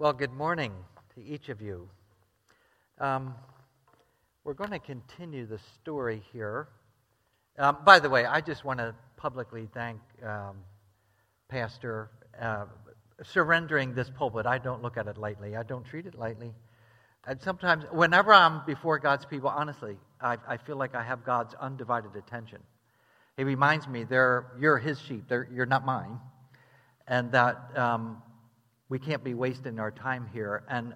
Well, good morning to each of you. Um, we're going to continue the story here. Um, by the way, I just want to publicly thank um, Pastor uh, surrendering this pulpit. I don't look at it lightly. I don't treat it lightly. And sometimes, whenever I'm before God's people, honestly, I, I feel like I have God's undivided attention. He reminds me, they're, you're His sheep. They're, you're not mine, and that um, we can't be wasting our time here. And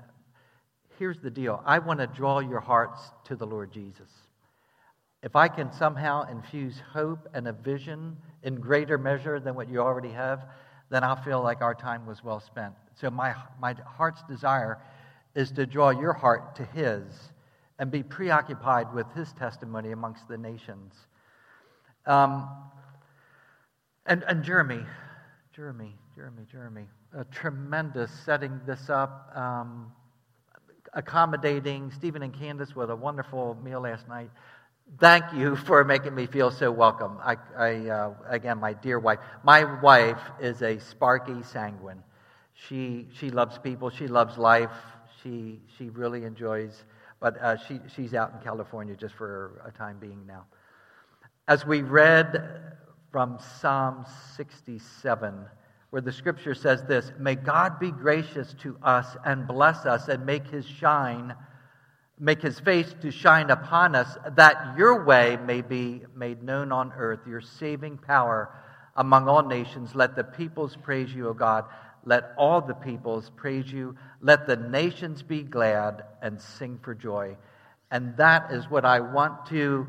here's the deal: I want to draw your hearts to the Lord Jesus. If I can somehow infuse hope and a vision in greater measure than what you already have, then I'll feel like our time was well spent. So, my, my heart's desire is to draw your heart to His and be preoccupied with His testimony amongst the nations. Um, and, and Jeremy, Jeremy, Jeremy, Jeremy, tremendous setting this up, um, accommodating Stephen and Candace with a wonderful meal last night thank you for making me feel so welcome. I, I uh, again, my dear wife. My wife is a sparky sanguine. She, she loves people. She loves life. She, she really enjoys, but uh, she, she's out in California just for a time being now. As we read from Psalm 67, where the scripture says this May God be gracious to us and bless us and make his shine make his face to shine upon us, that your way may be made known on earth, your saving power among all nations. Let the peoples praise you, O God. Let all the peoples praise you. Let the nations be glad and sing for joy. And that is what I want to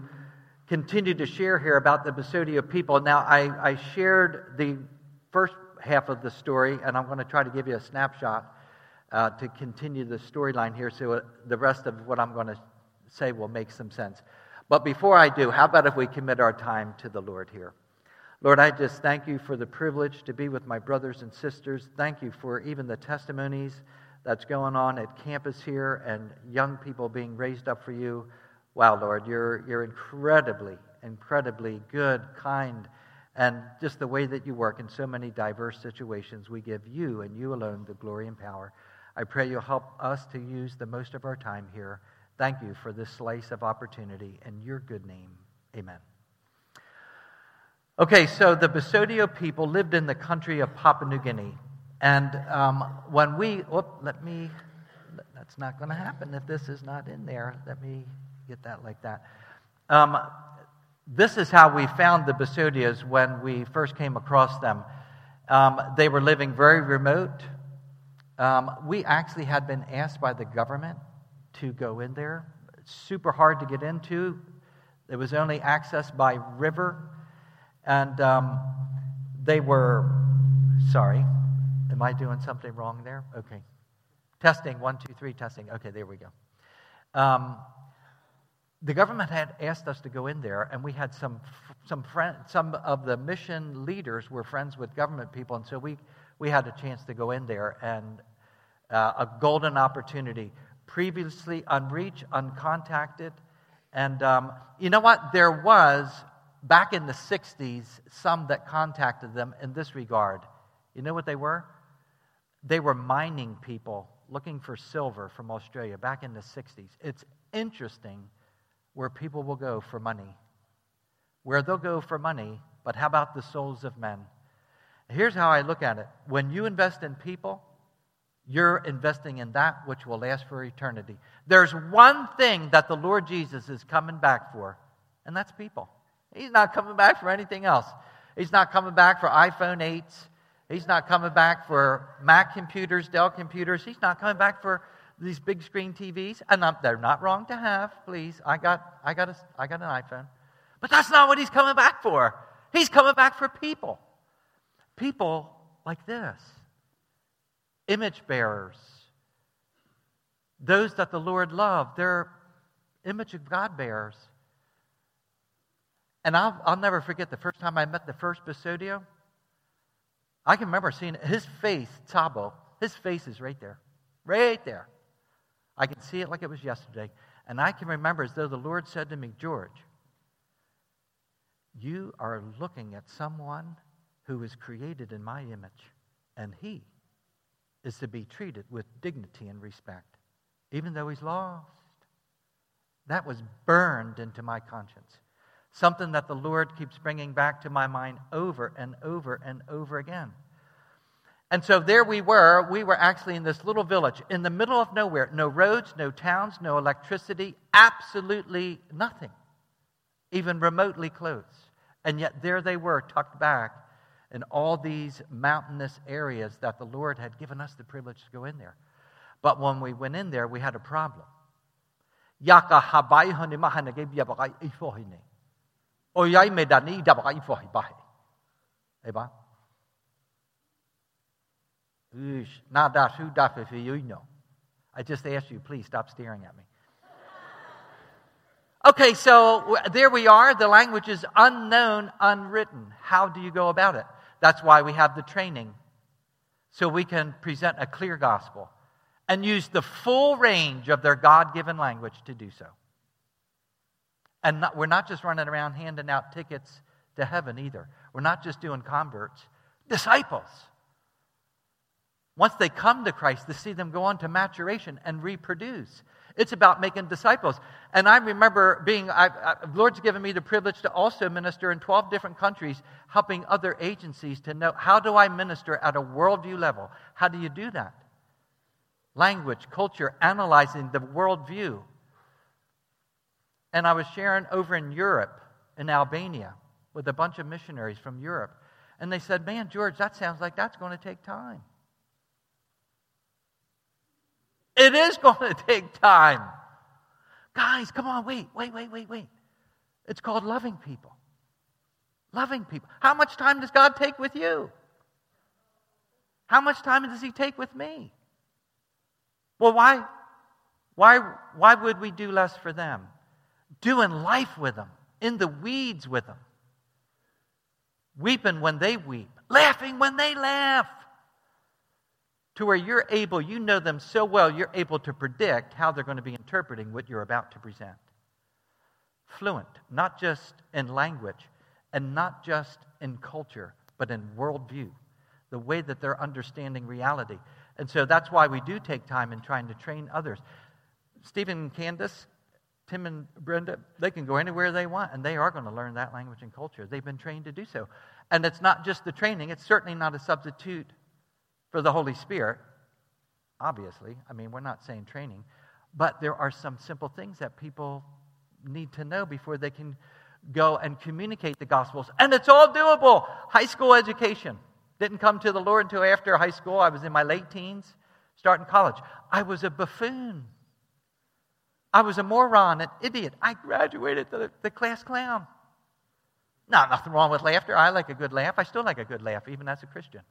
continue to share here about the Bisorio people. Now, I, I shared the first half of the story, and I'm going to try to give you a snapshot uh, to continue the storyline here so the rest of what I'm going to say will make some sense. But before I do, how about if we commit our time to the Lord here? Lord, I just thank you for the privilege to be with my brothers and sisters. Thank you for even the testimonies that's going on at campus here and young people being raised up for you. Wow, Lord, you're, you're incredibly, incredibly good, kind, and just the way that you work in so many diverse situations. We give you and you alone the glory and power. I pray you'll help us to use the most of our time here. Thank you for this slice of opportunity. In your good name, amen. Okay, so the Basodio people lived in the country of Papua New Guinea. And um, when we, whoop, let me, that's not going to happen if this is not in there. Let me get that like that. Um, this is how we found the Bisorios when we first came across them. Um, they were living very remote. Um, we actually had been asked by the government to go in there. super hard to get into. There was only access by river. And um, they were, sorry, am I doing something wrong there? Okay. Testing, one, two, three, testing. Okay, there we go. Um, the government had asked us to go in there, and we had some, some, friend, some of the mission leaders were friends with government people, and so we we had a chance to go in there and uh, a golden opportunity. Previously unreached, uncontacted. And um, you know what? There was, back in the 60s, some that contacted them in this regard. You know what they were? They were mining people looking for silver from Australia back in the 60s. It's interesting where people will go for money. Where they'll go for money, but how about the souls of men? Here's how I look at it when you invest in people, you're investing in that which will last for eternity. There's one thing that the Lord Jesus is coming back for, and that's people. He's not coming back for anything else. He's not coming back for iPhone 8s. He's not coming back for Mac computers, Dell computers. He's not coming back for these big screen TVs. And they're not wrong to have, please. I got, I, got a, I got an iPhone. But that's not what he's coming back for. He's coming back for people. People like this image bearers, those that the Lord loved. They're image of God bearers. And I'll, I'll never forget the first time I met the first Bisorio. I can remember seeing his face, Tabo, his face is right there. Right there. I can see it like it was yesterday. And I can remember as though the Lord said to me, George, you are looking at someone who is created in my image, and he is to be treated with dignity and respect, even though he's lost. That was burned into my conscience. Something that the Lord keeps bringing back to my mind over and over and over again. And so there we were. We were actually in this little village in the middle of nowhere. No roads, no towns, no electricity, absolutely nothing, even remotely close. And yet there they were, tucked back in all these mountainous areas that the Lord had given us the privilege to go in there. But when we went in there, we had a problem. I just asked you, please stop staring at me. Okay, so there we are. The language is unknown, unwritten. How do you go about it? That's why we have the training. So we can present a clear gospel and use the full range of their God given language to do so. And not, we're not just running around handing out tickets to heaven either. We're not just doing converts, disciples. Once they come to Christ, to see them go on to maturation and reproduce. It's about making disciples. And I remember being, Lord's given me the privilege to also minister in 12 different countries, helping other agencies to know how do I minister at a worldview level? How do you do that? Language, culture, analyzing the worldview. And I was sharing over in Europe, in Albania, with a bunch of missionaries from Europe. And they said, Man, George, that sounds like that's going to take time. It is going to take time. Guys, come on, wait, wait, wait, wait, wait. It's called loving people. Loving people. How much time does God take with you? How much time does He take with me? Well, why, why, why would we do less for them? Doing life with them, in the weeds with them, weeping when they weep, laughing when they laugh to where you're able, you know them so well, you're able to predict how they're going to be interpreting what you're about to present. Fluent, not just in language and not just in culture, but in worldview, the way that they're understanding reality. And so that's why we do take time in trying to train others. Stephen and Candace, Tim and Brenda, they can go anywhere they want, and they are going to learn that language and culture. They've been trained to do so. And it's not just the training, it's certainly not a substitute for the Holy Spirit, obviously. I mean, we're not saying training, but there are some simple things that people need to know before they can go and communicate the Gospels. And it's all doable. High school education. Didn't come to the Lord until after high school. I was in my late teens, starting college. I was a buffoon. I was a moron, an idiot. I graduated the, the class clown. Now, nothing wrong with laughter. I like a good laugh. I still like a good laugh, even as a Christian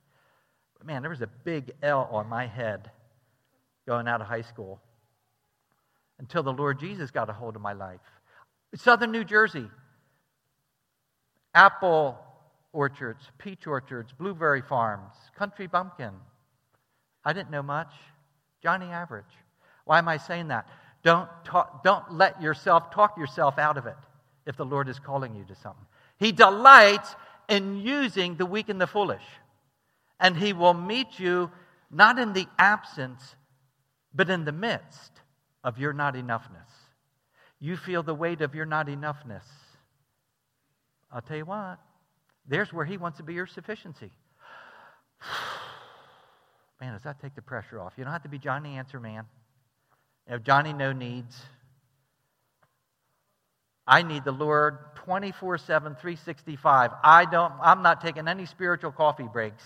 man, there was a big L on my head going out of high school until the Lord Jesus got a hold of my life. Southern New Jersey, apple orchards, peach orchards, blueberry farms, country bumpkin. I didn't know much. Johnny Average. Why am I saying that? Don't, talk, don't let yourself talk yourself out of it if the Lord is calling you to something. He delights in using the weak and the foolish and he will meet you not in the absence, but in the midst of your not enoughness. You feel the weight of your not enoughness. I'll tell you what, there's where he wants to be your sufficiency. Man, does that take the pressure off? You don't have to be Johnny Answer Man. You Johnny No Needs. I need the Lord 24 7, 365. I don't, I'm not taking any spiritual coffee breaks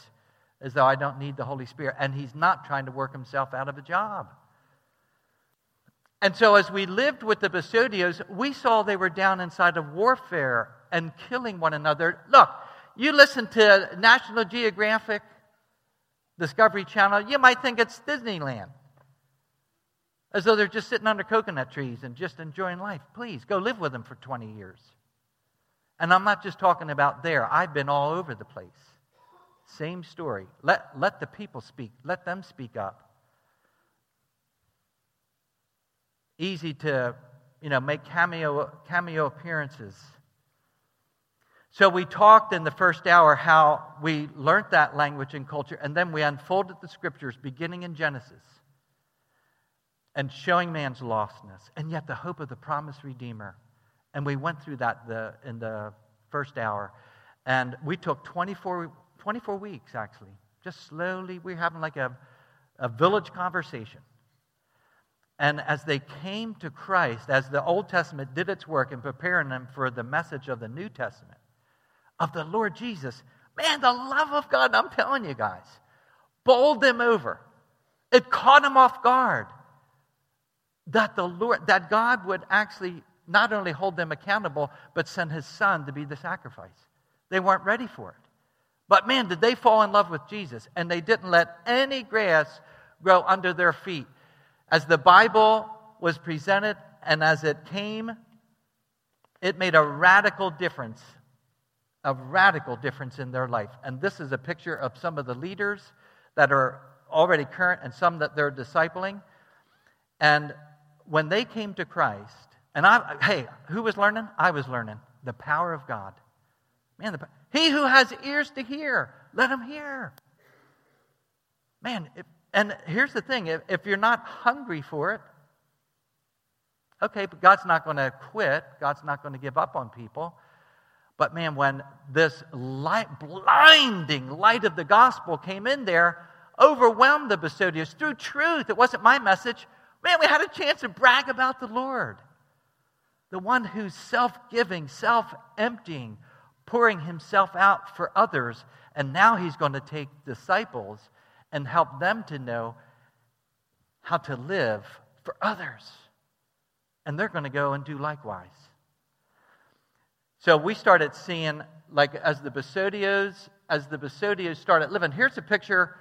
as though I don't need the Holy Spirit. And he's not trying to work himself out of a job. And so, as we lived with the Bisorios, we saw they were down inside of warfare and killing one another. Look, you listen to National Geographic, Discovery Channel, you might think it's Disneyland. As though they're just sitting under coconut trees and just enjoying life. Please, go live with them for 20 years. And I'm not just talking about there, I've been all over the place. Same story. Let, let the people speak, let them speak up. Easy to, you know, make cameo, cameo appearances. So we talked in the first hour how we learned that language and culture, and then we unfolded the scriptures beginning in Genesis and showing man's lostness, and yet the hope of the promised Redeemer. And we went through that the, in the first hour. And we took 24, 24 weeks, actually. Just slowly, we we're having like a, a village conversation. And as they came to Christ, as the Old Testament did its work in preparing them for the message of the New Testament, of the Lord Jesus, man, the love of God, I'm telling you guys, bowled them over. It caught them off guard that the Lord, that God would actually not only hold them accountable, but send his son to be the sacrifice. They weren't ready for it. But man, did they fall in love with Jesus, and they didn't let any grass grow under their feet. As the Bible was presented and as it came, it made a radical difference, a radical difference in their life. And this is a picture of some of the leaders that are already current and some that they're discipling. And when they came to Christ, and I, hey, who was learning? I was learning the power of God. Man, the, he who has ears to hear, let him hear. Man, if, and here's the thing if, if you're not hungry for it, okay, but God's not going to quit, God's not going to give up on people. But man, when this light, blinding light of the gospel came in there, overwhelmed the Basodians through truth. It wasn't my message, Man, we had a chance to brag about the Lord. The one who's self giving, self emptying, pouring himself out for others. And now he's going to take disciples and help them to know how to live for others. And they're going to go and do likewise. So we started seeing, like, as the Bisorios, as the Bisorios started living. Here's a picture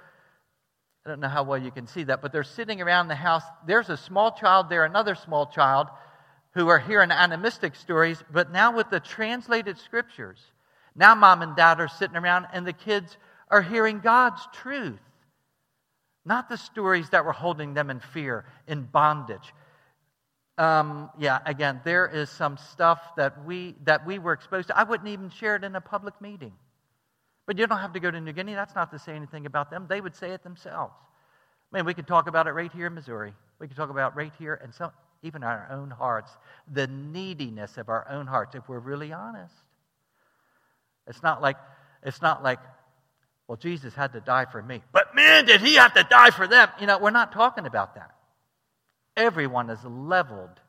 I don't know how well you can see that, but they're sitting around the house. There's a small child there, another small child, who are hearing animistic stories, but now with the translated scriptures. Now mom and dad are sitting around, and the kids are hearing God's truth, not the stories that were holding them in fear, in bondage. Um, yeah, again, there is some stuff that we that we were exposed to. I wouldn't even share it in a public meeting. But you don't have to go to New Guinea. That's not to say anything about them. They would say it themselves. Man, we could talk about it right here in Missouri. We could talk about right here and some, even our own hearts, the neediness of our own hearts, if we're really honest. It's not like, it's not like, well, Jesus had to die for me. But man, did he have to die for them? You know, we're not talking about that. Everyone is leveled.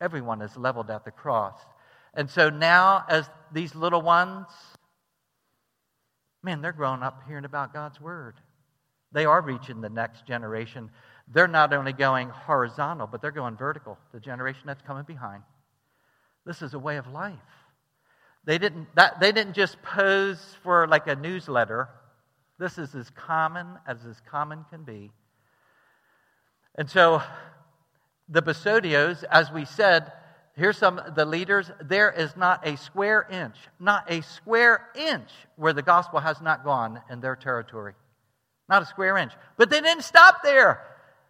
Everyone is leveled at the cross. And so now, as these little ones, man, they're growing up hearing about God's Word. They are reaching the next generation. They're not only going horizontal, but they're going vertical, the generation that's coming behind. This is a way of life. They didn't, that, they didn't just pose for like a newsletter. This is as common as as common can be. And so the Bisorios, as we said, Here's some the leaders. There is not a square inch, not a square inch where the gospel has not gone in their territory. Not a square inch. But they didn't stop there.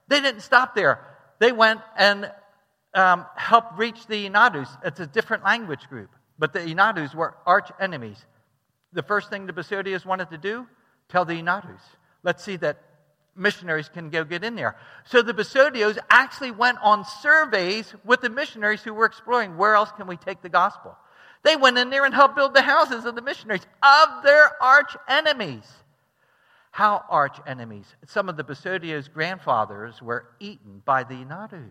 They didn't stop there. They went and um, helped reach the Inadus. It's a different language group. But the Inadus were arch enemies. The first thing the Bisorios wanted to do, tell the Inadus. Let's see that missionaries can go get in there. So the Bisorios actually went on surveys with the missionaries who were exploring where else can we take the gospel. They went in there and helped build the houses of the missionaries of their arch enemies. How arch enemies? Some of the Bisorios' grandfathers were eaten by the Inadus.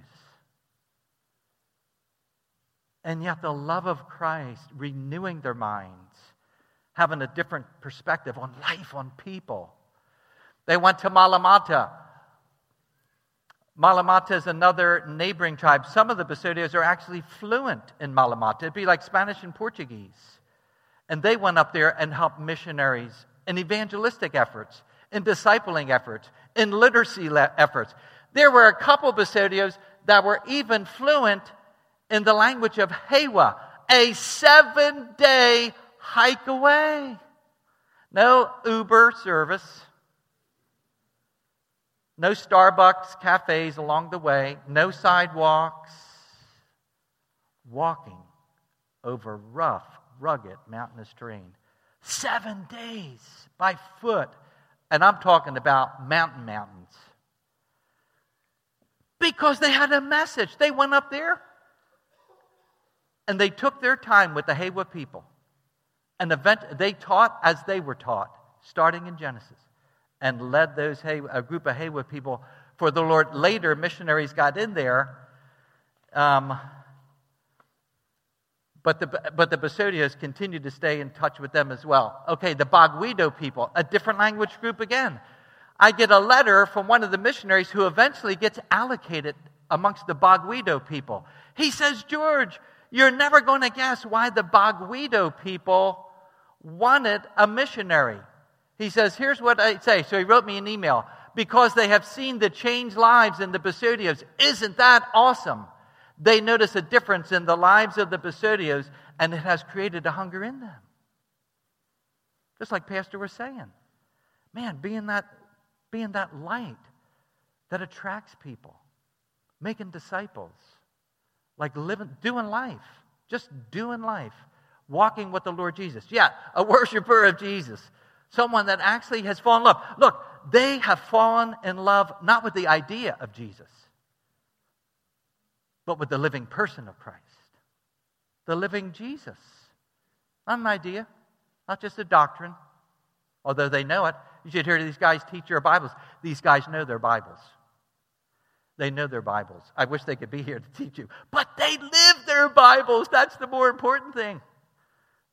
And yet, the love of Christ renewing their minds, having a different perspective on life, on people, they went to Malamata. Malamata is another neighboring tribe. Some of the Bisorios are actually fluent in Malamata. It'd be like Spanish and Portuguese. And they went up there and helped missionaries in evangelistic efforts, in discipling efforts, in literacy efforts. There were a couple Bisorios that were even fluent in the language of Hewa, a seven day hike away. No Uber service, no Starbucks cafes along the way, no sidewalks. Walking over rough rugged, mountainous terrain. Seven days by foot. And I'm talking about mountain mountains. Because they had a message. They went up there and they took their time with the Hewa people. And event, they taught as they were taught, starting in Genesis, and led those a group of Hewa people for the Lord. Later, missionaries got in there. Um, but the, but the Bisorios continued to stay in touch with them as well. Okay, the Bagwedo people, a different language group again. I get a letter from one of the missionaries who eventually gets allocated amongst the Bagwedo people. He says, George, you're never going to guess why the Bagwedo people wanted a missionary. He says, Here's what I say. So he wrote me an email. Because they have seen the changed lives in the Bisorios. Isn't that awesome? They notice a difference in the lives of the Bisorios, and it has created a hunger in them. Just like Pastor was saying. Man, being that, being that light that attracts people, making disciples, like living, doing life, just doing life, walking with the Lord Jesus. Yeah, a worshiper of Jesus, someone that actually has fallen in love. Look, they have fallen in love not with the idea of Jesus, but with the living person of Christ, the living Jesus. Not an idea, not just a doctrine, although they know it. You should hear these guys teach your Bibles. These guys know their Bibles. They know their Bibles. I wish they could be here to teach you, but they live their Bibles. That's the more important thing.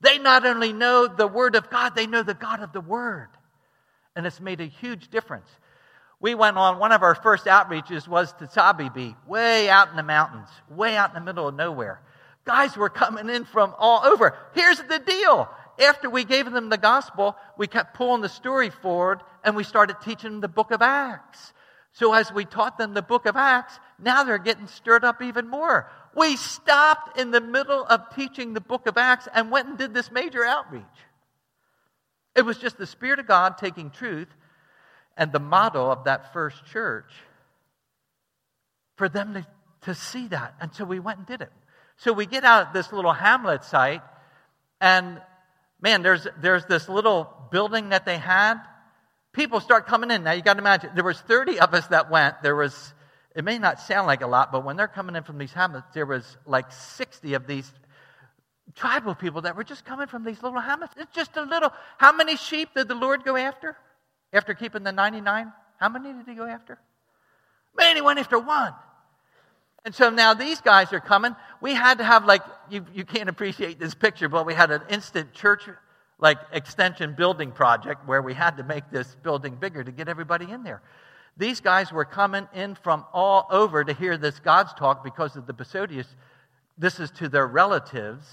They not only know the Word of God, they know the God of the Word. And it's made a huge difference. We went on, one of our first outreaches was to Sabi Tabibi, way out in the mountains, way out in the middle of nowhere. Guys were coming in from all over. Here's the deal. After we gave them the gospel, we kept pulling the story forward and we started teaching them the book of Acts. So as we taught them the book of Acts, now they're getting stirred up even more. We stopped in the middle of teaching the book of Acts and went and did this major outreach. It was just the Spirit of God taking truth and the model of that first church for them to, to see that. And so we went and did it. So we get out at this little hamlet site, and man, there's, there's this little building that they had people start coming in. Now you got to imagine there was 30 of us that went. There was it may not sound like a lot, but when they're coming in from these hamlets, there was like 60 of these tribal people that were just coming from these little hamlets. It's just a little. How many sheep did the Lord go after? After keeping the 99? How many did he go after? Man, he went after one. And so now these guys are coming. We had to have like you, you can't appreciate this picture, but we had an instant church like extension building project where we had to make this building bigger to get everybody in there. These guys were coming in from all over to hear this God's talk because of the Bisorios. This is to their relatives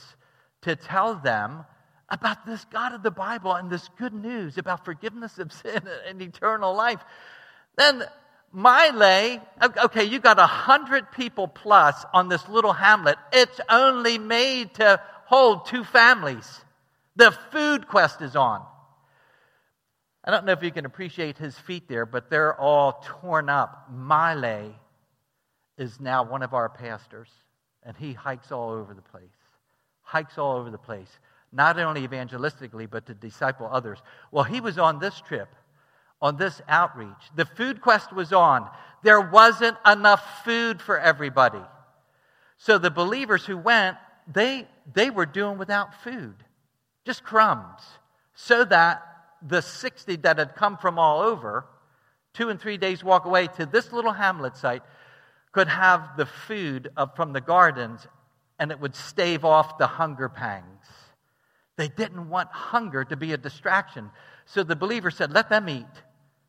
to tell them about this God of the Bible and this good news about forgiveness of sin and eternal life. Then Mile, okay, you got a hundred people plus on this little hamlet. It's only made to hold two families. The food quest is on. I don't know if you can appreciate his feet there, but they're all torn up. Mile is now one of our pastors, and he hikes all over the place. Hikes all over the place, not only evangelistically, but to disciple others. Well, he was on this trip, on this outreach. The food quest was on. There wasn't enough food for everybody. So the believers who went, they, they were doing without food just crumbs, so that the 60 that had come from all over, two and three days walk away to this little hamlet site, could have the food from the gardens and it would stave off the hunger pangs. They didn't want hunger to be a distraction. So the believer said, Let them eat.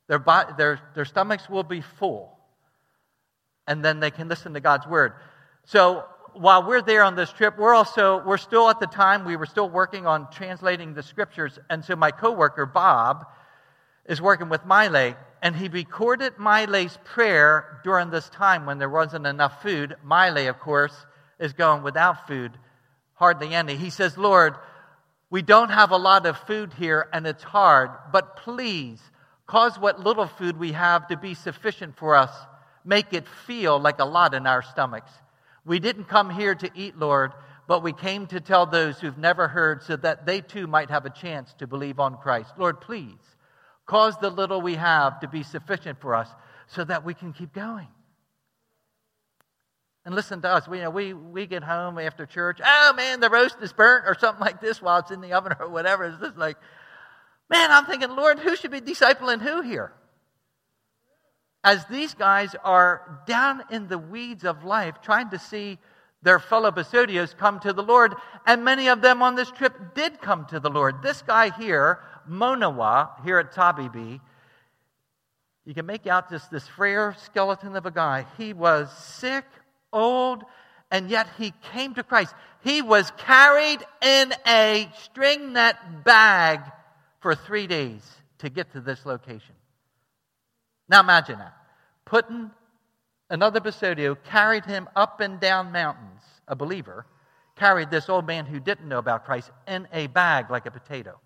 Their, their, their stomachs will be full. And then they can listen to God's word. So while we're there on this trip, we're also, we're still at the time, we were still working on translating the scriptures. And so my coworker, Bob, is working with Miley, and he recorded Miley's prayer during this time when there wasn't enough food. Miley, of course, is going without food, hardly any. He says, Lord, we don't have a lot of food here, and it's hard, but please cause what little food we have to be sufficient for us. Make it feel like a lot in our stomachs. We didn't come here to eat, Lord. but we came to tell those who've never heard so that they too might have a chance to believe on Christ. Lord, please cause the little we have to be sufficient for us so that we can keep going. And listen to us. We, you know, we, we get home after church. Oh, man, the roast is burnt or something like this while it's in the oven or whatever. It's just like, man, I'm thinking, Lord, who should be discipling who here? As these guys are down in the weeds of life trying to see their fellow Bisorios come to the Lord, and many of them on this trip did come to the Lord. This guy here, Monawa, here at Tabibi, you can make out just this frail skeleton of a guy. He was sick, old, and yet he came to Christ. He was carried in a string net bag for three days to get to this location. Now imagine that. Putting another Bisorio carried him up and down mountains, a believer, carried this old man who didn't know about Christ in a bag like a potato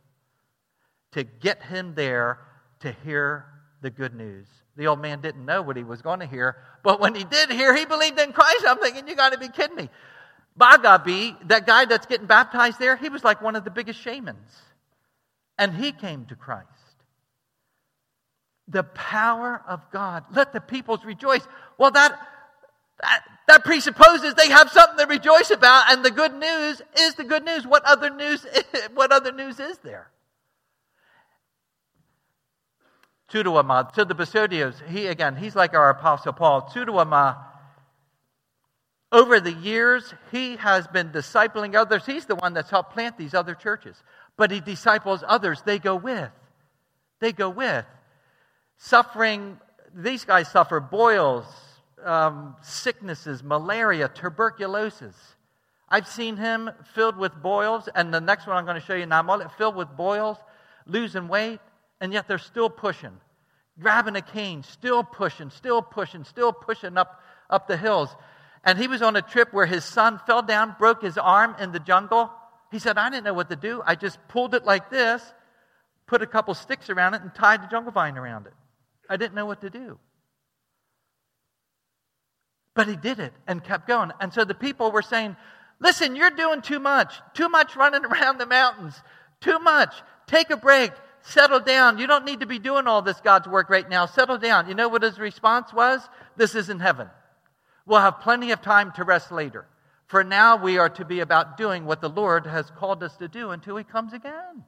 to get him there to hear the good news. The old man didn't know what he was going to hear, but when he did hear, he believed in Christ. I'm thinking, you got to be kidding me. Bagabi, that guy that's getting baptized there, he was like one of the biggest shamans. And he came to Christ. The power of God. Let the peoples rejoice. Well, that, that, that presupposes they have something to rejoice about, and the good news is the good news. What other news, what other news is there? Tuduama, to the Bisorios, he again, he's like our Apostle Paul. Tuduama, over the years, he has been discipling others. He's the one that's helped plant these other churches. But he disciples others, they go with. They go with. Suffering, these guys suffer boils, um, sicknesses, malaria, tuberculosis. I've seen him filled with boils, and the next one I'm going to show you now, filled with boils, losing weight, and yet they're still pushing, grabbing a cane, still pushing, still pushing, still pushing up, up the hills. And he was on a trip where his son fell down, broke his arm in the jungle. He said, I didn't know what to do. I just pulled it like this, put a couple sticks around it, and tied the jungle vine around it. I didn't know what to do. But he did it and kept going. And so the people were saying, Listen, you're doing too much. Too much running around the mountains. Too much. Take a break. Settle down. You don't need to be doing all this God's work right now. Settle down. You know what his response was? This isn't heaven. We'll have plenty of time to rest later. For now, we are to be about doing what the Lord has called us to do until he comes again.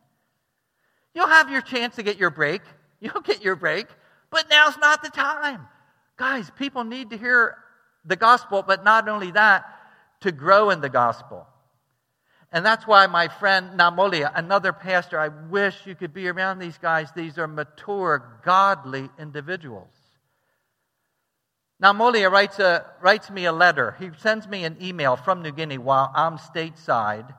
You'll have your chance to get your break. You'll get your break, but now's not the time. Guys, people need to hear the gospel, but not only that, to grow in the gospel. And that's why my friend Namolia, another pastor, I wish you could be around these guys. These are mature, godly individuals. Namolia writes, a, writes me a letter. He sends me an email from New Guinea while I'm stateside.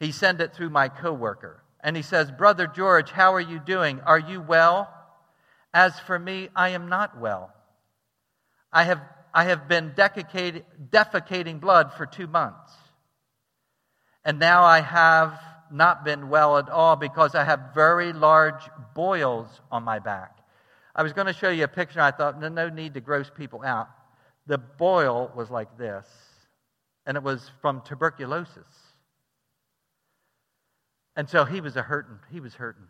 He sent it through my coworker. And he says, Brother George, how are you doing? Are you well? As for me, I am not well. I have, I have been defecating blood for two months. And now I have not been well at all because I have very large boils on my back. I was going to show you a picture. I thought, no, no need to gross people out. The boil was like this, and it was from tuberculosis. And so he was a hurting. He was hurting.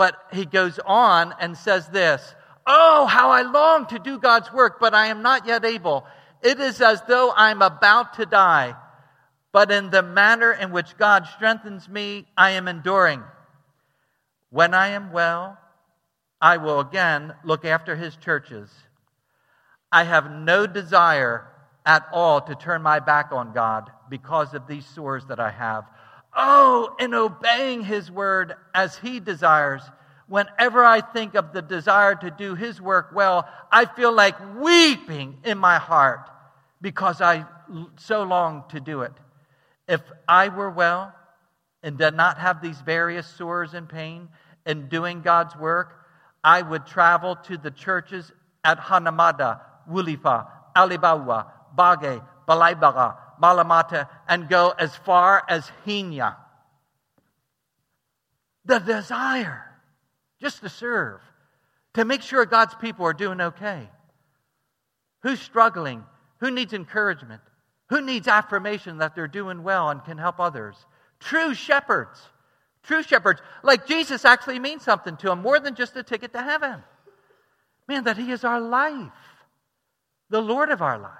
But he goes on and says this Oh, how I long to do God's work, but I am not yet able. It is as though I'm about to die but in the manner in which God strengthens me, I am enduring. When I am well, I will again look after his churches. I have no desire at all to turn my back on God because of these sores that I have. Oh, in obeying his word as he desires, whenever I think of the desire to do his work well, I feel like weeping in my heart because I so long to do it. If I were well and did not have these various sores and pain in doing God's work, I would travel to the churches at Hanamada, Wulifa, Alibawa, Bage, Balaibaga, Malamata, and go as far as Hinya. The desire just to serve, to make sure God's people are doing okay. Who's struggling? Who needs encouragement? Who needs affirmation that they're doing well and can help others? True shepherds. True shepherds. Like Jesus actually means something to them more than just a ticket to heaven. Man, that He is our life, the Lord of our lives.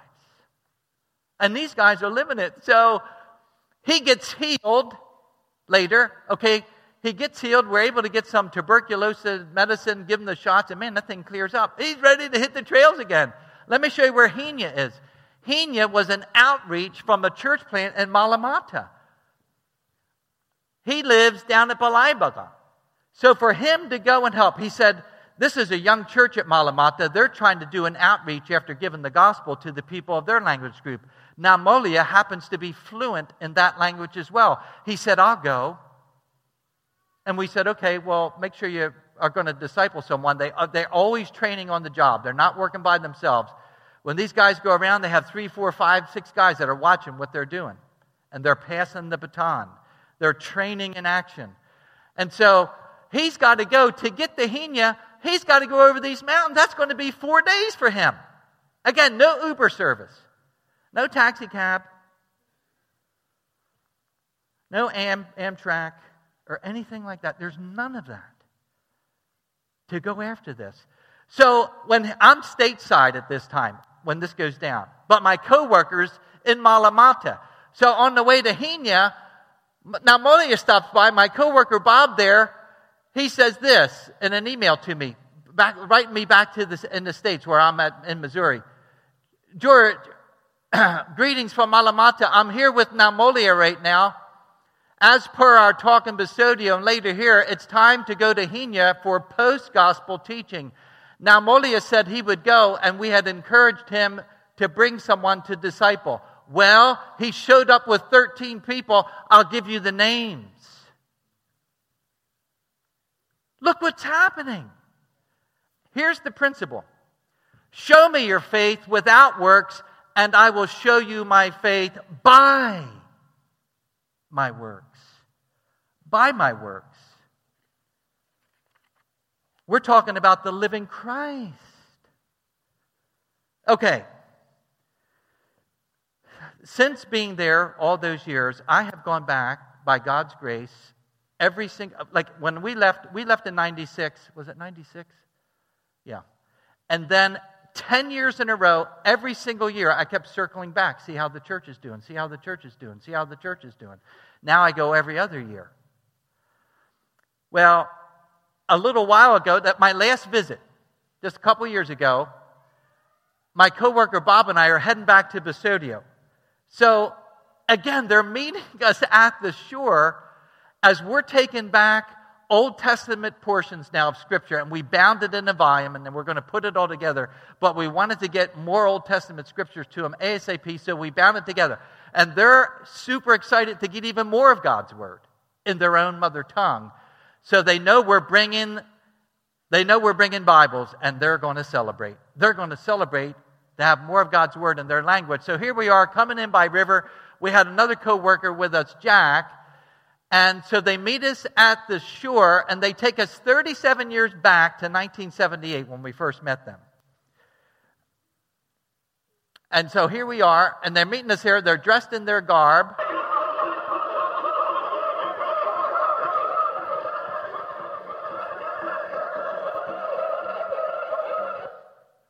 And these guys are living it. So he gets healed later. Okay, he gets healed. We're able to get some tuberculosis medicine, give him the shots, and man, that thing clears up. He's ready to hit the trails again. Let me show you where Henia is. Henia was an outreach from a church plant in Malamata. He lives down at Balaibaga. So for him to go and help, he said, This is a young church at Malamata. They're trying to do an outreach after giving the gospel to the people of their language group. Namolia happens to be fluent in that language as well. He said, I'll go. And we said, okay, well, make sure you are going to disciple someone. They, uh, they're always training on the job, they're not working by themselves. When these guys go around, they have three, four, five, six guys that are watching what they're doing. And they're passing the baton. They're training in action. And so he's got to go to get the Henia. He's got to go over these mountains. That's going to be four days for him. Again, no Uber service, no taxi cab, no Am, Amtrak or anything like that. There's none of that to go after this. So when I'm stateside at this time, when this goes down, but my coworkers in Malamata. So on the way to Henia, now Molia stops by, my coworker Bob there, he says this in an email to me, back, writing me back to this in the States where I'm at in Missouri. George, greetings from Alamata. I'm here with Namolia right now. As per our talk in Bisorio and later here, it's time to go to Henia for post gospel teaching. Namolia said he would go, and we had encouraged him to bring someone to disciple. Well, he showed up with 13 people. I'll give you the names. Look what's happening. Here's the principle Show me your faith without works, and I will show you my faith by my works by my works. We're talking about the living Christ. Okay. Since being there all those years, I have gone back by God's grace every single like when we left we left in 96 was it 96 yeah and then 10 years in a row every single year i kept circling back see how the church is doing see how the church is doing see how the church is doing now i go every other year well, a little while ago, that my last visit, just a couple years ago, my coworker Bob and I are heading back to Bisorio. So again, they're meeting us at the shore as we're taken back Old Testament portions now of Scripture, and we bound it in a volume, and then we're going to put it all together. But we wanted to get more Old Testament Scriptures to them ASAP, so we bound it together. And they're super excited to get even more of God's Word in their own mother tongue. So they know we're bringing they know we're bringing Bibles and they're going to celebrate. They're going to celebrate to have more of God's word in their language. So here we are coming in by river. We had another co-worker with us, Jack, and so they meet us at the shore and they take us 37 years back to 1978 when we first met them. And so here we are, and they're meeting us here. They're dressed in their garb.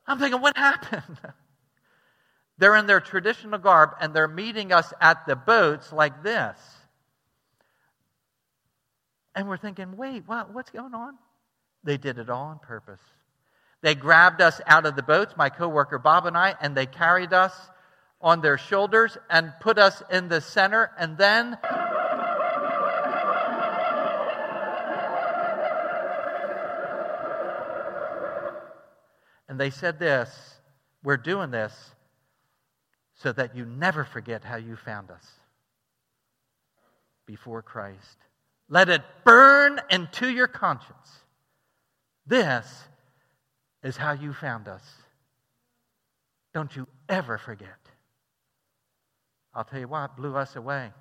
I'm thinking, what happened? they're in their traditional garb and they're meeting us at the boats like this. And we're thinking, wait, what, what's going on? They did it all on purpose. They grabbed us out of the boats, my coworker Bob and I, and they carried us on their shoulders and put us in the center. And then And they said this We're doing this so that you never forget how you found us before Christ. Let it burn into your conscience. This is how you found us. Don't you ever forget. I'll tell you what, blew us away.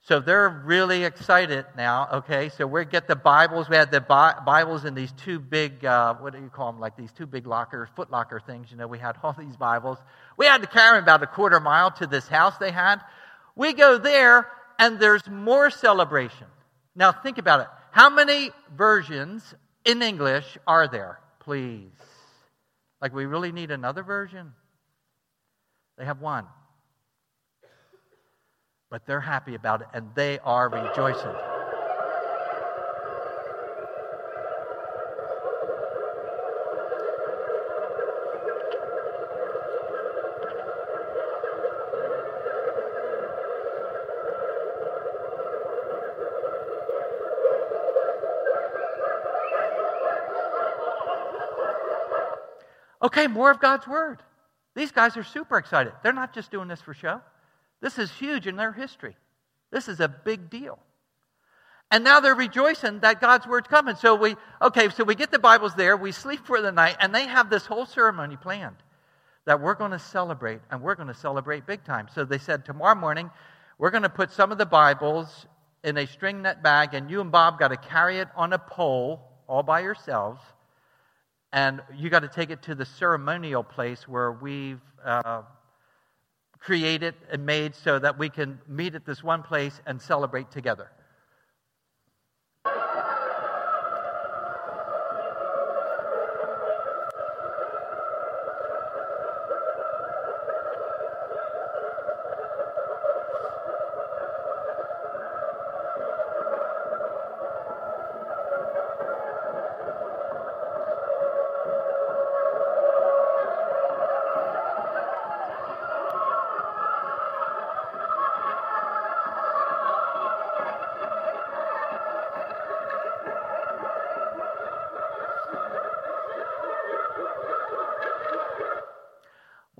So they're really excited now. Okay, so we get the Bibles. We had the Bi- Bibles in these two big, uh, what do you call them? Like these two big lockers, foot locker things. You know, we had all these Bibles. We had to carry them about a quarter mile to this house they had. We go there, and there's more celebration. Now think about it. How many versions in English are there? Please. Like we really need another version. They have one but they're happy about it and they are rejoicing. Okay, more of God's Word. These guys are super excited. They're not just doing this for show. This is huge in their history. This is a big deal. And now they're rejoicing that God's word's coming. So we, okay, so we get the Bibles there, we sleep for the night, and they have this whole ceremony planned that we're going to celebrate, and we're going to celebrate big time. So they said, tomorrow morning, we're going to put some of the Bibles in a string net bag, and you and Bob got to carry it on a pole all by yourselves. And you got to take it to the ceremonial place where we've uh, created and made so that we can meet at this one place and celebrate together.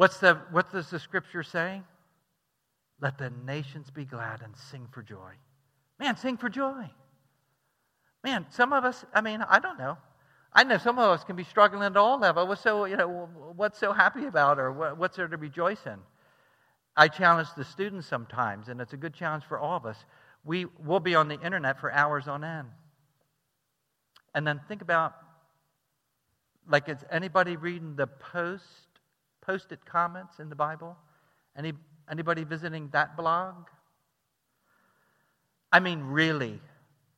What's the, what does the scripture say? Let the nations be glad and sing for joy. Man, sing for joy. Man, some of us, I mean, I don't know. I know some of us can be struggling at all levels. What's so, you know, what's so happy about or what's there to rejoice in? I challenge the students sometimes, and it's a good challenge for all of us. We will be on the internet for hours on end. And then think about, like, is anybody reading the post post-it comments in the Bible? Any, anybody visiting that blog? I mean, really.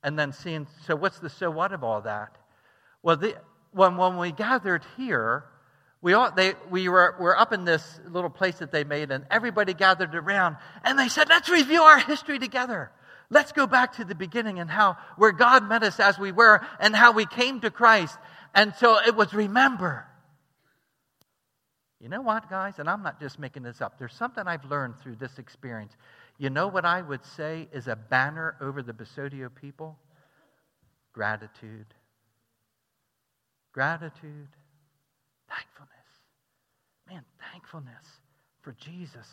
And then seeing, so what's the so what of all that? Well, the, when, when we gathered here, we, all, they, we were, were up in this little place that they made, and everybody gathered around, and they said, Let's review our history together. Let's go back to the beginning and how, where God met us as we were, and how we came to Christ. And so it was remember. You know what, guys? And I'm not just making this up. There's something I've learned through this experience. You know what I would say is a banner over the Bisorio people? Gratitude. Gratitude. Thankfulness. Man, thankfulness for Jesus,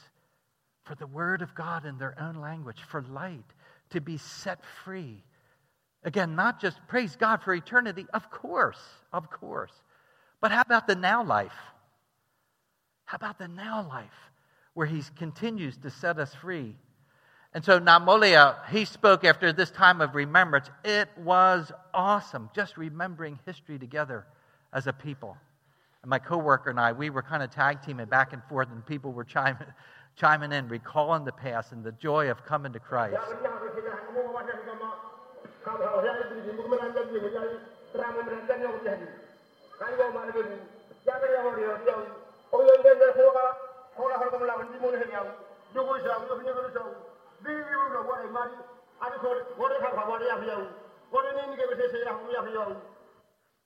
for the Word of God in their own language, for light, to be set free. Again, not just praise God for eternity, of course, of course. But how about the now life? How about the now life where he continues to set us free? And so Namolia, he spoke after this time of remembrance. It was awesome just remembering history together as a people. And my coworker and I, we were kind of tag teaming back and forth, and people were chiming, chiming in, recalling the past and the joy of coming to Christ.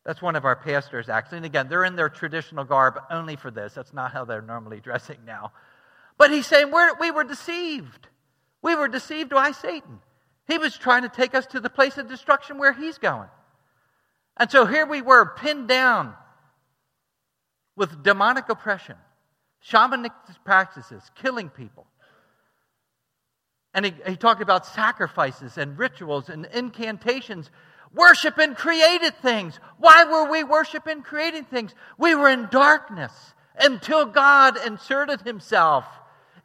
That's one of our pastors, actually. And again, they're in their traditional garb only for this. That's not how they're normally dressing now. But he's saying we're, we were deceived. We were deceived by Satan. He was trying to take us to the place of destruction where he's going. And so here we were, pinned down with demonic oppression shamanic practices, killing people. And he, he talked about sacrifices and rituals and incantations, worshiping created things. Why were we worshiping created things? We were in darkness until God inserted himself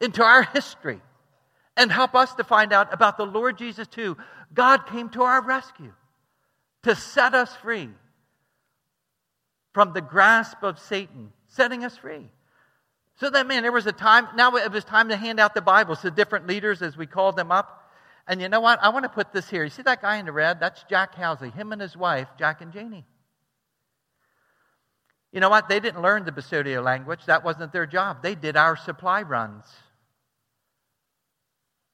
into our history and help us to find out about the Lord Jesus too. God came to our rescue to set us free from the grasp of Satan, setting us free. So that, man, there was a time, now it was time to hand out the Bibles to different leaders as we called them up. And you know what? I want to put this here. You see that guy in the red? That's Jack Housley, him and his wife, Jack and Janie. You know what? They didn't learn the Bisorio language. That wasn't their job. They did our supply runs.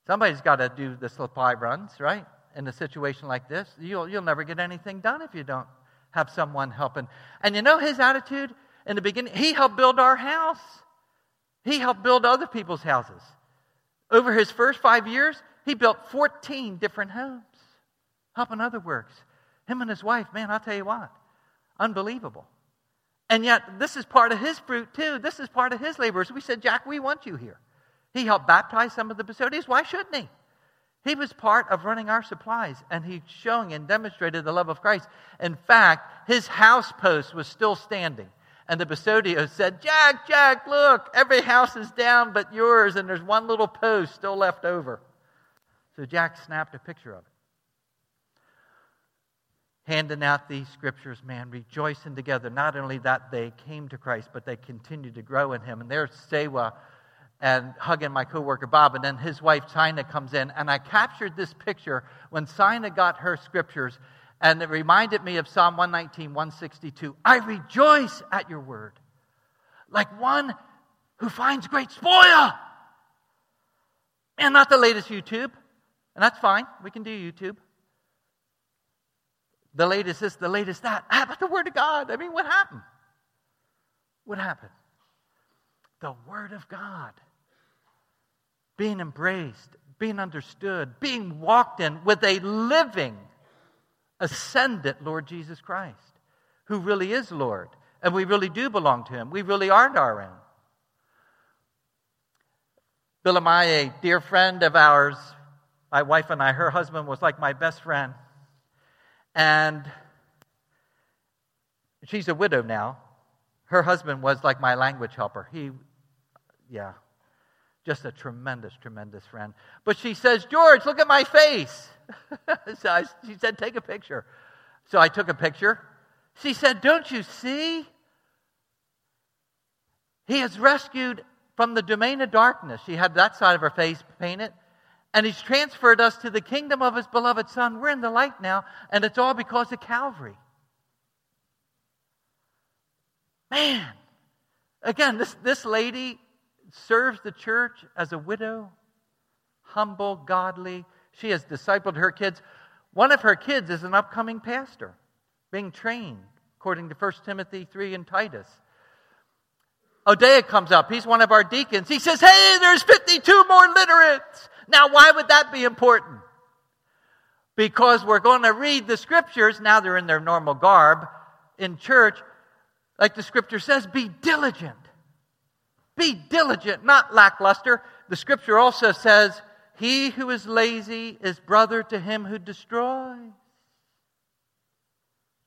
Somebody's got to do the supply runs, right? In a situation like this, you'll, you'll never get anything done if you don't have someone helping. And you know his attitude in the beginning? He helped build our house, he helped build other people's houses. Over his first five years, he built 14 different homes, helping other works. Him and his wife, man, I'll tell you what, unbelievable. And yet, this is part of his fruit too. This is part of his labors. We said, Jack, we want you here. He helped baptize some of the Bisorians. Why shouldn't he? He was part of running our supplies, and he showing and demonstrated the love of Christ. In fact, his house post was still standing. And the Bisorios said, Jack, Jack, look, every house is down but yours, and there's one little post still left over. So Jack snapped a picture of it. Handing out these scriptures, man, rejoicing together. Not only that they came to Christ, but they continued to grow in him. And there's Sewa and hugging my coworker Bob, and then his wife China comes in, and I captured this picture when China got her scriptures, and it reminded me of Psalm 119, 162. I rejoice at your word, like one who finds great spoil. And not the latest YouTube, and that's fine. We can do YouTube. The latest this, the latest that. How about the Word of God? I mean, what happened? What happened? The Word of God being embraced, being understood, being walked in with a living, ascendant Lord Jesus Christ, who really is Lord. And we really do belong to Him. We really aren't our own. Bill and I, a dear friend of ours, my wife and I, her husband was like my best friend. And she's a widow now. Her husband was like my language helper. He, yeah, just a tremendous, tremendous friend. But she says, George, look at my face. so I, she said, take a picture. So I took a picture. She said, Don't you see? He has rescued from the domain of darkness. She had that side of her face painted. And he's transferred us to the kingdom of his beloved Son. We're in the light now, and it's all because of Calvary. Man, again, this, this lady serves the church as a widow, humble, godly. She has discipled her kids. One of her kids is an upcoming pastor, being trained according to 1 Timothy 3 and Titus. Odea comes up. He's one of our deacons. He says, Hey, there's 52 more literates. Now, why would that be important? Because we're going to read the scriptures. Now they're in their normal garb in church. Like the scripture says, be diligent. Be diligent, not lackluster. The scripture also says, He who is lazy is brother to him who destroys.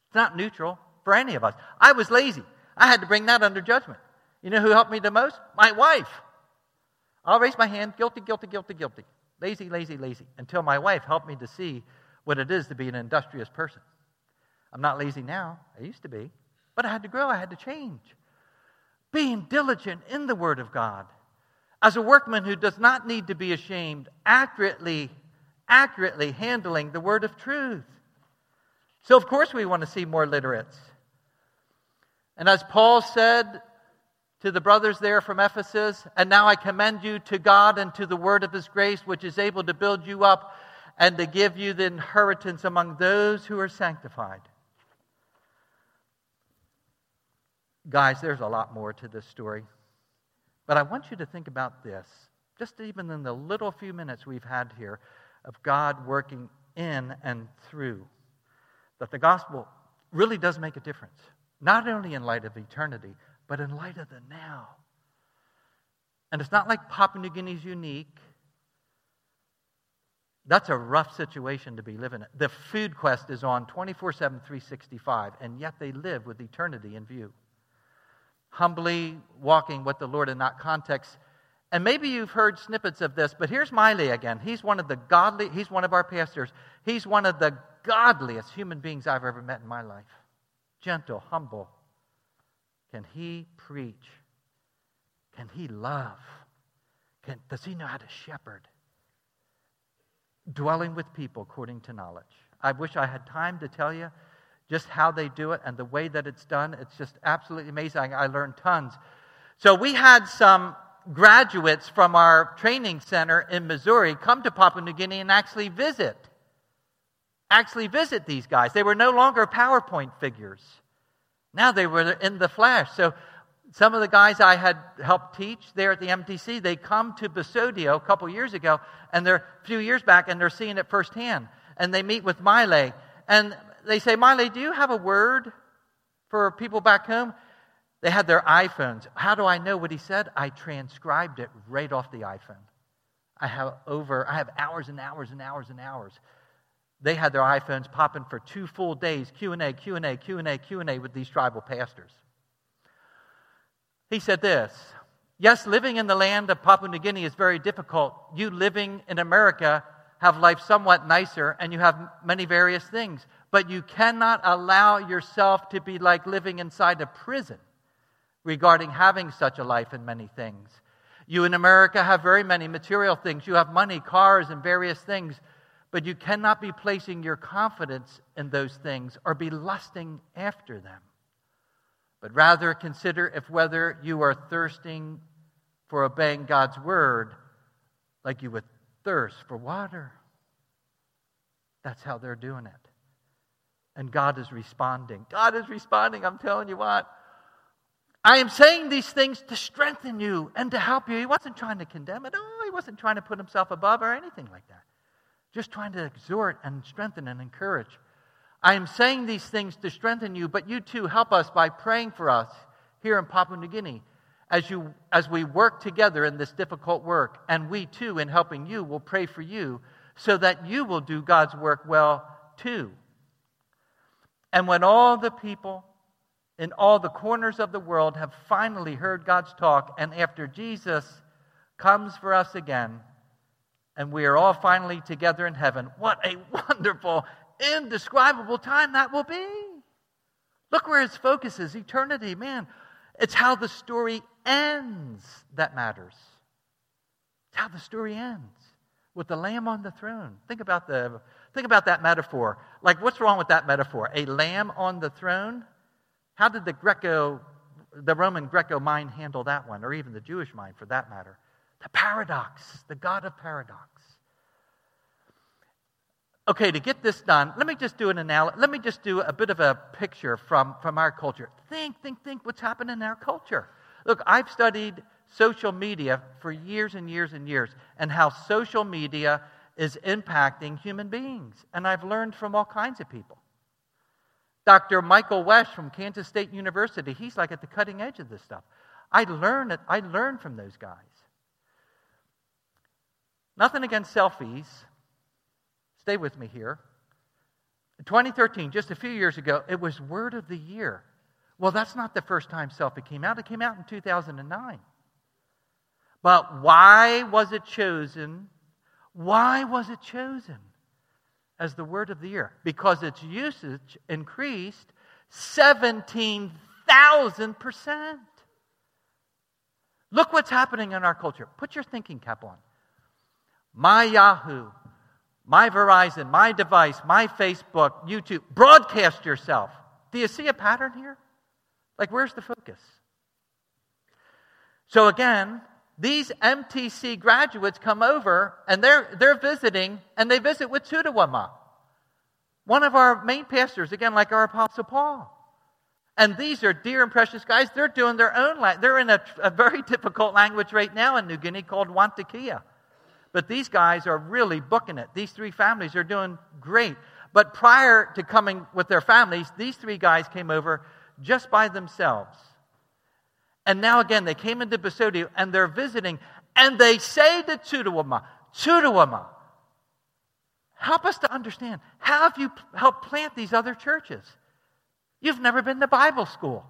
It's not neutral for any of us. I was lazy. I had to bring that under judgment. You know who helped me the most? My wife. I'll raise my hand guilty, guilty, guilty, guilty. Lazy, lazy, lazy. Until my wife helped me to see what it is to be an industrious person. I'm not lazy now. I used to be. But I had to grow, I had to change being diligent in the Word of God, as a workman who does not need to be ashamed, accurately, accurately handling the Word of truth. So, of course, we want to see more literates. And as Paul said to the brothers there from Ephesus, and now I commend you to God and to the word of his grace, which is able to build you up and to give you the inheritance among those who are sanctified. Guys, there's a lot more to this story. But I want you to think about this, just even in the little few minutes we've had here of God working in and through, that the gospel really does make a difference, not only in light of eternity, but in light of the now. And it's not like Papua New Guinea is unique. That's a rough situation to be living in. The food quest is on 24 7, 365, and yet they live with eternity in view humbly walking with the Lord in that context. And maybe you've heard snippets of this, but here's Miley again. He's one of the godly, he's one of our pastors. He's one of the godliest human beings I've ever met in my life. Gentle, humble. Can he preach? Can he love? Can, does he know how to shepherd? Dwelling with people according to knowledge. I wish I had time to tell you just how they do it and the way that it's done. It's just absolutely amazing. I learned tons. So we had some graduates from our training center in Missouri come to Papua New Guinea and actually visit. Actually visit these guys. They were no longer PowerPoint figures. Now they were in the flesh. So some of the guys I had helped teach there at the MTC, they come to Bisorio a couple years ago, and they're a few years back, and they're seeing it firsthand. And they meet with Miley, and they say, Miley, do you have a word for people back home? They had their iPhones. How do I know what he said? I transcribed it right off the iPhone. I have over, I have hours and hours and hours and hours. They had their iPhones popping for two full days, Q&A, Q&A, Q&A, Q&A with these tribal pastors. He said this, yes, living in the land of Papua New Guinea is very difficult. You living in America have life somewhat nicer and you have many various things, but you cannot allow yourself to be like living inside a prison regarding having such a life and many things. You in America have very many material things. You have money, cars, and various things, but you cannot be placing your confidence in those things or be lusting after them. But rather consider if whether you are thirsting for obeying God's word like you would thirst for water. That's how they're doing it. And God is responding. God is responding. I'm telling you what. I am saying these things to strengthen you and to help you. He wasn't trying to condemn it. Oh, he wasn't trying to put himself above or anything like that. Just trying to exhort and strengthen and encourage. I am saying these things to strengthen you, but you too help us by praying for us here in Papua New Guinea as, you, as we work together in this difficult work. And we too, in helping you, will pray for you so that you will do God's work well too. And when all the people in all the corners of the world have finally heard God's talk, and after Jesus comes for us again, and we are all finally together in heaven, what a wonderful, indescribable time that will be. Look where his focus is eternity. Man, it's how the story ends that matters. It's how the story ends with the lamb on the throne. Think about the think about that metaphor. Like what's wrong with that metaphor? A lamb on the throne? How did the Greco, the Roman Greco mind handle that one, or even the Jewish mind for that matter? The paradox, the God of paradox. Okay, to get this done, let me just do an analogy. Let me just do a bit of a picture from, from our culture. Think, think, think what's happened in our culture. Look, I've studied social media for years and years and years and how social media is impacting human beings. And I've learned from all kinds of people. Dr. Michael Wesch from Kansas State University, he's like at the cutting edge of this stuff. I learn it, I learned from those guys. Nothing against selfies. Stay with me here. In 2013, just a few years ago, it was word of the year. Well, that's not the first time selfie came out. It came out in 2009. But why was it chosen? Why was it chosen? as the word of the year because its usage increased 17,000%. Look what's happening in our culture. Put your thinking cap on. My Yahoo, my Verizon, my device, my Facebook, YouTube, broadcast yourself. Do you see a pattern here? Like, where's the focus? So, again, these MTC graduates come over and they're, they're visiting and they visit with Tudawama, one of our main pastors, again, like our Apostle Paul. And these are dear and precious guys. They're doing their own. They're in a, a, very difficult language right now in New Guinea called Wantakia. But these guys are really booking it. These three families are doing great. But prior to coming with their families, these three guys came over just by themselves. And now again, they came into Bisorio and they're visiting, and they say to Tudawama, Tudawama, help us to understand. How have you helped plant these other churches? You've never been to Bible school.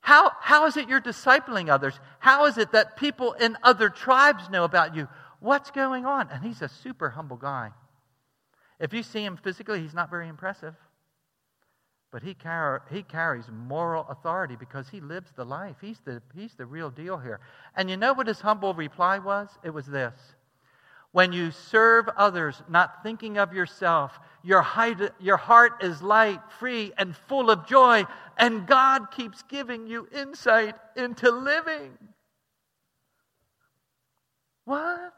How, how is it you're discipling others? How is it that people in other tribes know about you? What's going on? And he's a super humble guy. If you see him physically, he's not very impressive. But he, car- he carries moral authority because he lives the life. He's the, he's the real deal here. And you know what his humble reply was? It was this When you serve others, not thinking of yourself, your, your heart is light, free, and full of joy, and God keeps giving you insight into living. What?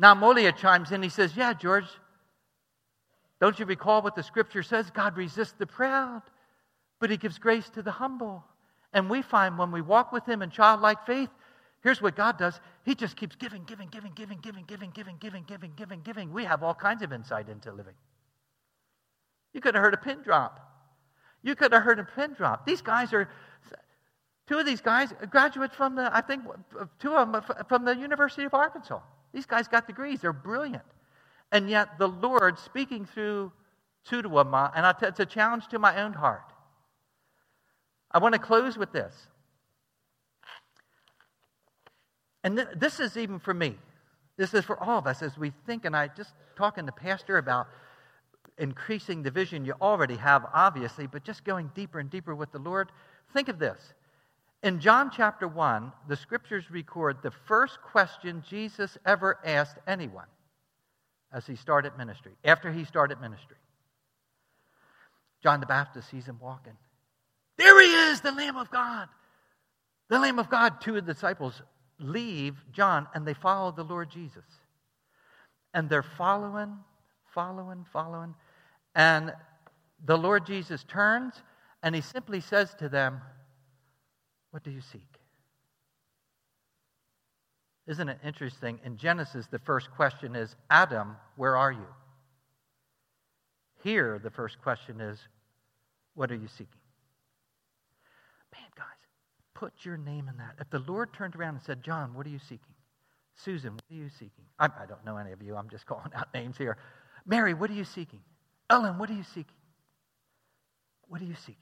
Namolia chimes in. He says, Yeah, George, don't you recall what the scripture says? God resists the proud, but he gives grace to the humble. And we find when we walk with him in childlike faith, here's what God does He just keeps giving, giving, giving, giving, giving, giving, giving, giving, giving, giving, giving. We have all kinds of insight into living. You could have heard a pin drop. You could have heard a pin drop. These guys are, two of these guys, graduates from the, I think, two of them from the University of Arkansas. These guys got degrees. They're brilliant. And yet the Lord speaking through Tudawama, and it's a challenge to my own heart. I want to close with this. And th- this is even for me. This is for all of us as we think, and I just talking to Pastor about increasing the vision you already have, obviously, but just going deeper and deeper with the Lord. Think of this. In John chapter 1, the scriptures record the first question Jesus ever asked anyone as he started ministry, after he started ministry. John the Baptist sees him walking. There he is, the Lamb of God. The Lamb of God. Two of the disciples leave John and they follow the Lord Jesus. And they're following, following, following. And the Lord Jesus turns and he simply says to them, What do you seek? Isn't it interesting? In Genesis, the first question is, Adam, where are you? Here, the first question is, What are you seeking? Man, guys, put your name in that. If the Lord turned around and said, John, what are you seeking? Susan, what are you seeking? I, I don't know any of you. I'm just calling out names here. Mary, what are you seeking? Ellen, what are you seeking? What are you seeking?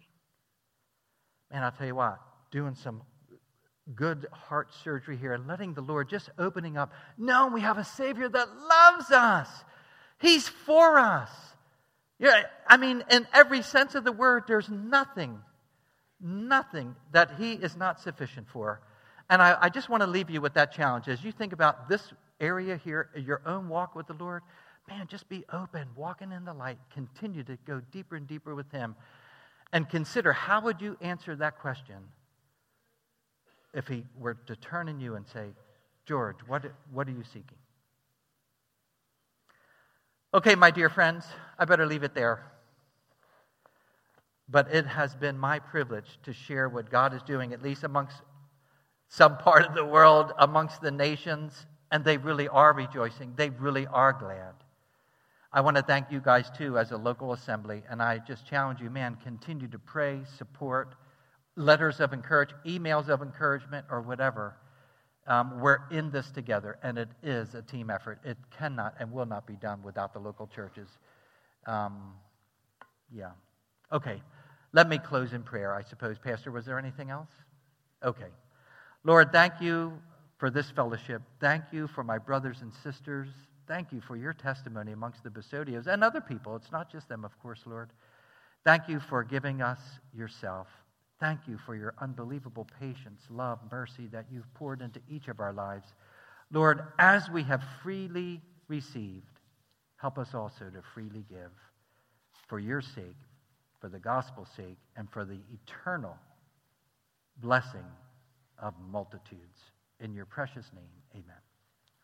Man, I'll tell you what, doing some good heart surgery here and letting the Lord just opening up. No, we have a Savior that loves us. He's for us. Yeah, I mean, in every sense of the word, there's nothing, nothing that He is not sufficient for. And I, I just want to leave you with that challenge. As you think about this area here, your own walk with the Lord, man, just be open, walking in the light, continue to go deeper and deeper with Him, and consider how would you answer that question if he were to turn in you and say, George, what, what are you seeking? Okay, my dear friends, I better leave it there. But it has been my privilege to share what God is doing, at least amongst some part of the world, amongst the nations, and they really are rejoicing. They really are glad. I want to thank you guys too as a local assembly, and I just challenge you, man, continue to pray, support, letters of encouragement, emails of encouragement, or whatever. Um, we're in this together, and it is a team effort. It cannot and will not be done without the local churches. Um, yeah. Okay. Let me close in prayer, I suppose. Pastor, was there anything else? Okay. Lord, thank you for this fellowship. Thank you for my brothers and sisters. Thank you for your testimony amongst the Bisorios and other people. It's not just them, of course, Lord. Thank you for giving us yourself. Thank you for your unbelievable patience, love, mercy that you've poured into each of our lives. Lord, as we have freely received, help us also to freely give for your sake, for the gospel's sake, and for the eternal blessing of multitudes. In your precious name, amen.